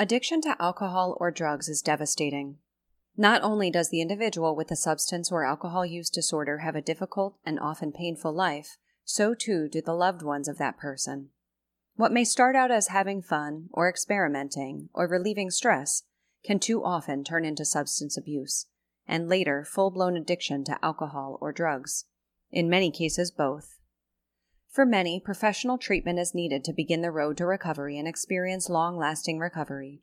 Addiction to alcohol or drugs is devastating. Not only does the individual with a substance or alcohol use disorder have a difficult and often painful life, so too do the loved ones of that person. What may start out as having fun, or experimenting, or relieving stress can too often turn into substance abuse, and later full blown addiction to alcohol or drugs. In many cases, both. For many, professional treatment is needed to begin the road to recovery and experience long lasting recovery.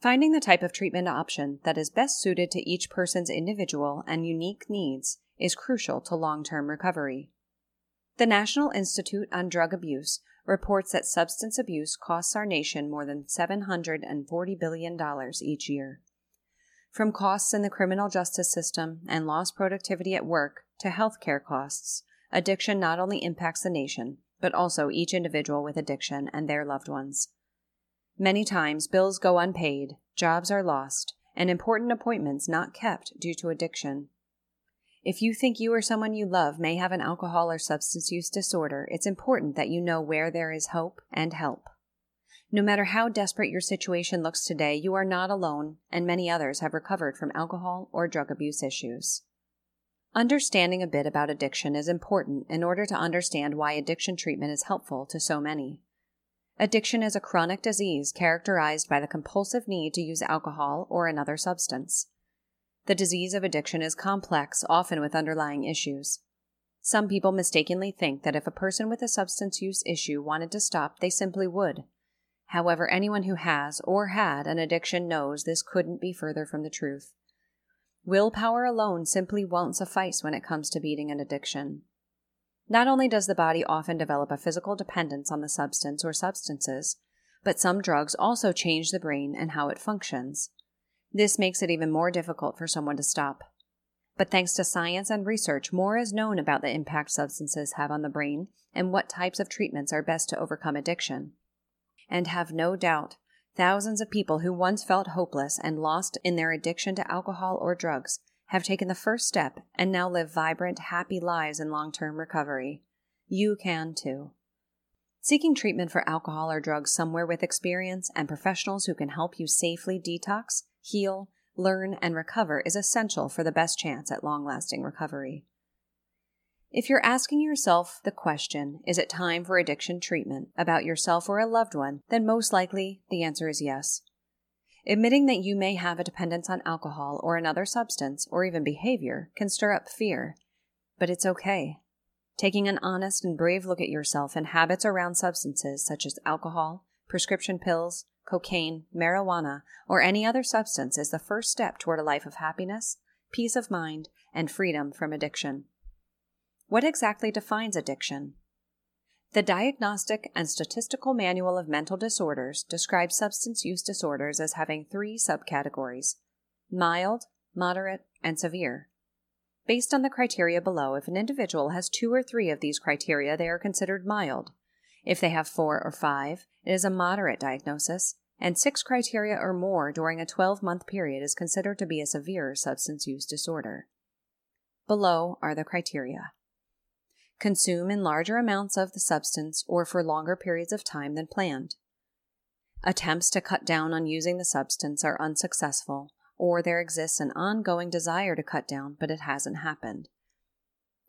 Finding the type of treatment option that is best suited to each person's individual and unique needs is crucial to long term recovery. The National Institute on Drug Abuse reports that substance abuse costs our nation more than $740 billion each year. From costs in the criminal justice system and lost productivity at work to healthcare costs, addiction not only impacts the nation, but also each individual with addiction and their loved ones. Many times, bills go unpaid, jobs are lost, and important appointments not kept due to addiction. If you think you or someone you love may have an alcohol or substance use disorder, it's important that you know where there is hope and help. No matter how desperate your situation looks today, you are not alone, and many others have recovered from alcohol or drug abuse issues. Understanding a bit about addiction is important in order to understand why addiction treatment is helpful to so many. Addiction is a chronic disease characterized by the compulsive need to use alcohol or another substance. The disease of addiction is complex, often with underlying issues. Some people mistakenly think that if a person with a substance use issue wanted to stop, they simply would. However, anyone who has or had an addiction knows this couldn't be further from the truth. Willpower alone simply won't suffice when it comes to beating an addiction. Not only does the body often develop a physical dependence on the substance or substances, but some drugs also change the brain and how it functions. This makes it even more difficult for someone to stop. But thanks to science and research, more is known about the impact substances have on the brain and what types of treatments are best to overcome addiction. And have no doubt, thousands of people who once felt hopeless and lost in their addiction to alcohol or drugs have taken the first step and now live vibrant, happy lives in long term recovery. You can too. Seeking treatment for alcohol or drugs somewhere with experience and professionals who can help you safely detox, heal, learn, and recover is essential for the best chance at long lasting recovery. If you're asking yourself the question, is it time for addiction treatment about yourself or a loved one, then most likely the answer is yes. Admitting that you may have a dependence on alcohol or another substance or even behavior can stir up fear, but it's okay. Taking an honest and brave look at yourself and habits around substances such as alcohol, prescription pills, cocaine, marijuana, or any other substance is the first step toward a life of happiness, peace of mind, and freedom from addiction. What exactly defines addiction? The Diagnostic and Statistical Manual of Mental Disorders describes substance use disorders as having three subcategories mild, moderate, and severe. Based on the criteria below, if an individual has two or three of these criteria, they are considered mild. If they have four or five, it is a moderate diagnosis, and six criteria or more during a 12 month period is considered to be a severe substance use disorder. Below are the criteria consume in larger amounts of the substance or for longer periods of time than planned. Attempts to cut down on using the substance are unsuccessful, or there exists an ongoing desire to cut down, but it hasn't happened.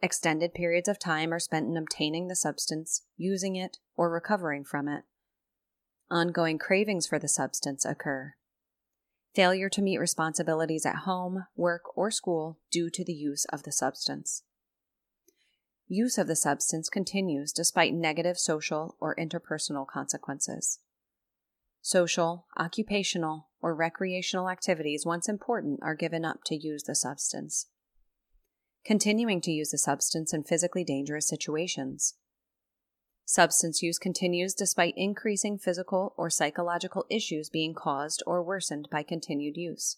Extended periods of time are spent in obtaining the substance, using it, or recovering from it. Ongoing cravings for the substance occur. Failure to meet responsibilities at home, work, or school due to the use of the substance use of the substance continues despite negative social or interpersonal consequences. Social, occupational, or recreational activities once important are given up to use the substance. Continuing to use the substance in physically dangerous situations. Substance use continues despite increasing physical or psychological issues being caused or worsened by continued use.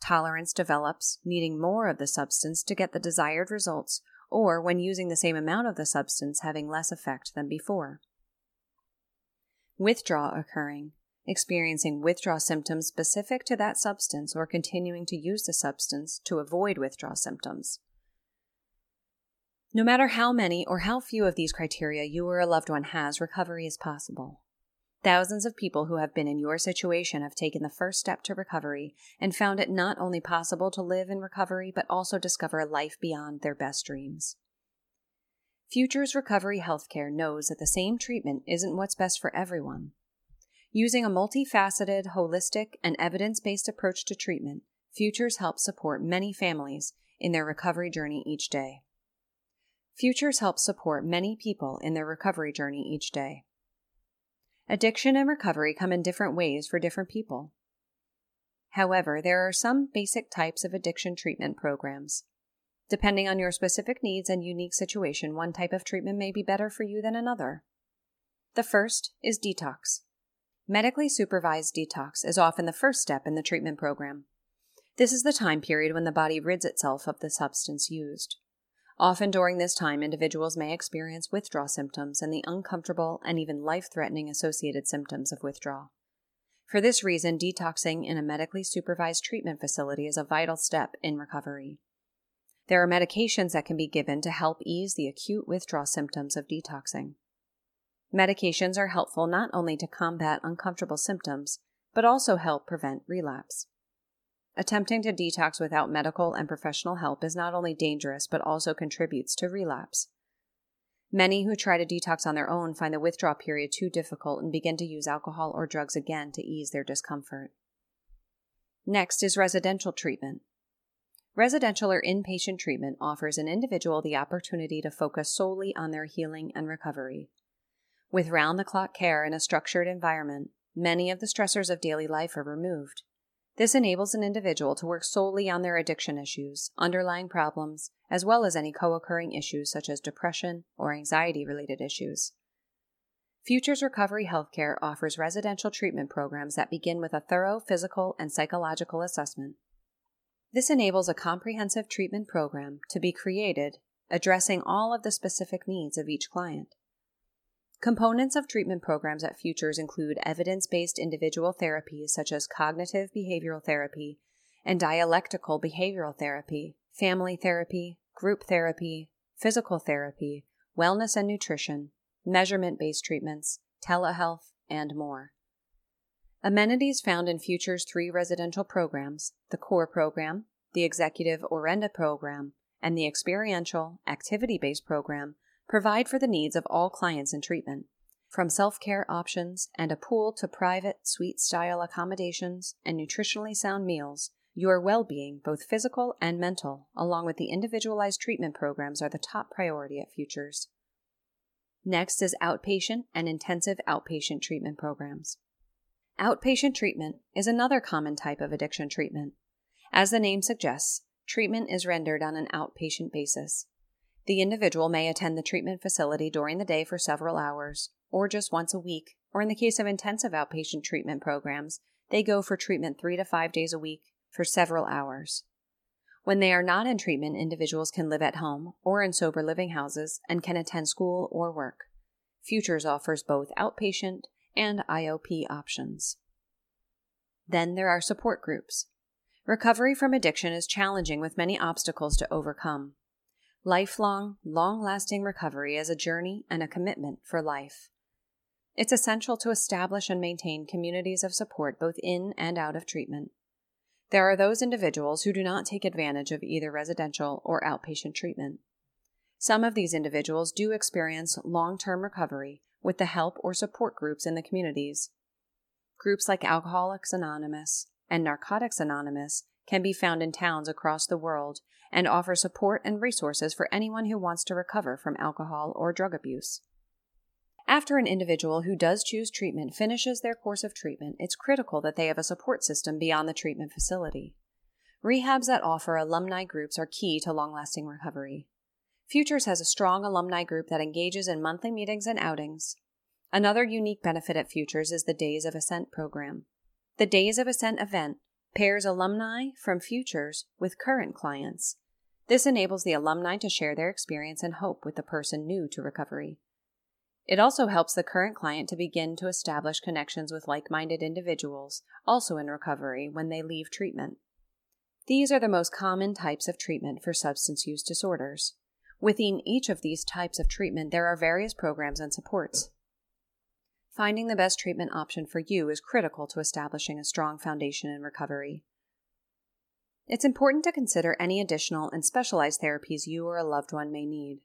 Tolerance develops, needing more of the substance to get the desired results or when using the same amount of the substance having less effect than before. Withdrawal occurring, experiencing withdrawal symptoms specific to that substance or continuing to use the substance to avoid withdrawal symptoms. No matter how many or how few of these criteria you or a loved one has, recovery is possible. Thousands of people who have been in your situation have taken the first step to recovery and found it not only possible to live in recovery, but also discover a life beyond their best dreams. Futures Recovery Healthcare knows that the same treatment isn't what's best for everyone. Using a multifaceted, holistic, and evidence based approach to treatment, Futures helps support many families in their recovery journey each day. Futures helps support many people in their recovery journey each day. Addiction and recovery come in different ways for different people. However, there are some basic types of addiction treatment programs. Depending on your specific needs and unique situation, one type of treatment may be better for you than another. The first is detox. Medically supervised detox is often the first step in the treatment program. This is the time period when the body rids itself of the substance used. Often during this time, individuals may experience withdrawal symptoms and the uncomfortable and even life threatening associated symptoms of withdrawal. For this reason, detoxing in a medically supervised treatment facility is a vital step in recovery. There are medications that can be given to help ease the acute withdrawal symptoms of detoxing. Medications are helpful not only to combat uncomfortable symptoms, but also help prevent relapse. Attempting to detox without medical and professional help is not only dangerous but also contributes to relapse. Many who try to detox on their own find the withdrawal period too difficult and begin to use alcohol or drugs again to ease their discomfort. Next is residential treatment. Residential or inpatient treatment offers an individual the opportunity to focus solely on their healing and recovery. With round the clock care in a structured environment, many of the stressors of daily life are removed. This enables an individual to work solely on their addiction issues, underlying problems, as well as any co occurring issues such as depression or anxiety related issues. Futures Recovery Healthcare offers residential treatment programs that begin with a thorough physical and psychological assessment this enables a comprehensive treatment program to be created addressing all of the specific needs of each client. Components of treatment programs at Futures include evidence based individual therapies such as cognitive behavioral therapy and dialectical behavioral therapy, family therapy, group therapy, physical therapy, wellness and nutrition, measurement based treatments, telehealth, and more. Amenities found in Future's three residential programs the core program, the executive Orenda program, and the experiential, activity based program provide for the needs of all clients in treatment. From self care options and a pool to private, suite style accommodations and nutritionally sound meals, your well being, both physical and mental, along with the individualized treatment programs, are the top priority at Futures. Next is outpatient and intensive outpatient treatment programs. Outpatient treatment is another common type of addiction treatment. As the name suggests, treatment is rendered on an outpatient basis. The individual may attend the treatment facility during the day for several hours, or just once a week, or in the case of intensive outpatient treatment programs, they go for treatment three to five days a week for several hours. When they are not in treatment, individuals can live at home or in sober living houses and can attend school or work. Futures offers both outpatient and IOP options. Then there are support groups. Recovery from addiction is challenging with many obstacles to overcome. Lifelong, long lasting recovery is a journey and a commitment for life. It's essential to establish and maintain communities of support both in and out of treatment. There are those individuals who do not take advantage of either residential or outpatient treatment. Some of these individuals do experience long term recovery with the help or support groups in the communities. Groups like Alcoholics Anonymous and Narcotics Anonymous can be found in towns across the world and offer support and resources for anyone who wants to recover from alcohol or drug abuse. After an individual who does choose treatment finishes their course of treatment, it's critical that they have a support system beyond the treatment facility. Rehabs that offer alumni groups are key to long lasting recovery. Futures has a strong alumni group that engages in monthly meetings and outings. Another unique benefit at Futures is the Days of Ascent program. The Days of Ascent event pairs alumni from Futures with current clients. This enables the alumni to share their experience and hope with the person new to recovery. It also helps the current client to begin to establish connections with like minded individuals, also in recovery, when they leave treatment. These are the most common types of treatment for substance use disorders. Within each of these types of treatment, there are various programs and supports. Finding the best treatment option for you is critical to establishing a strong foundation in recovery. It's important to consider any additional and specialized therapies you or a loved one may need.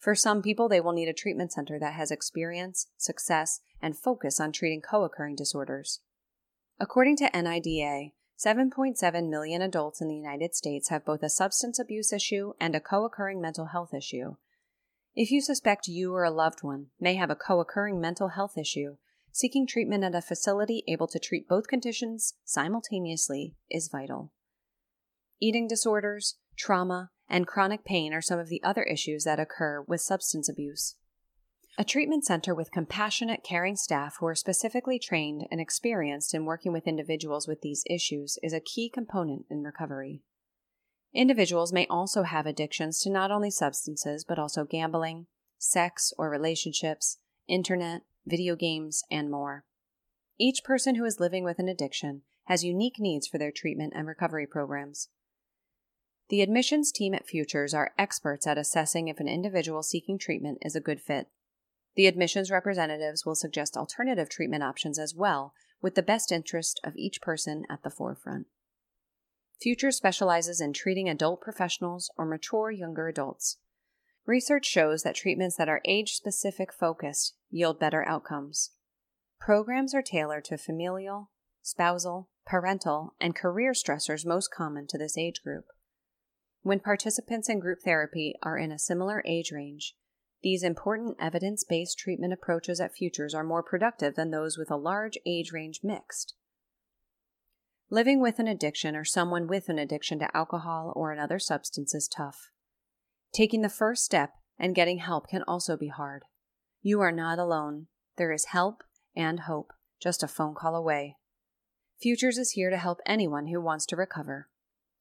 For some people, they will need a treatment center that has experience, success, and focus on treating co occurring disorders. According to NIDA, 7.7 million adults in the United States have both a substance abuse issue and a co occurring mental health issue. If you suspect you or a loved one may have a co occurring mental health issue, seeking treatment at a facility able to treat both conditions simultaneously is vital. Eating disorders, trauma, and chronic pain are some of the other issues that occur with substance abuse. A treatment center with compassionate, caring staff who are specifically trained and experienced in working with individuals with these issues is a key component in recovery. Individuals may also have addictions to not only substances but also gambling, sex or relationships, internet, video games, and more. Each person who is living with an addiction has unique needs for their treatment and recovery programs. The admissions team at Futures are experts at assessing if an individual seeking treatment is a good fit. The admissions representatives will suggest alternative treatment options as well, with the best interest of each person at the forefront. Futures specializes in treating adult professionals or mature younger adults. Research shows that treatments that are age specific focused yield better outcomes. Programs are tailored to familial, spousal, parental, and career stressors most common to this age group. When participants in group therapy are in a similar age range, these important evidence based treatment approaches at Futures are more productive than those with a large age range mixed. Living with an addiction or someone with an addiction to alcohol or another substance is tough. Taking the first step and getting help can also be hard. You are not alone. There is help and hope, just a phone call away. Futures is here to help anyone who wants to recover.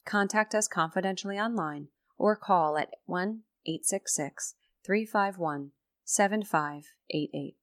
Contact us confidentially online or call at 1 866 351 7588.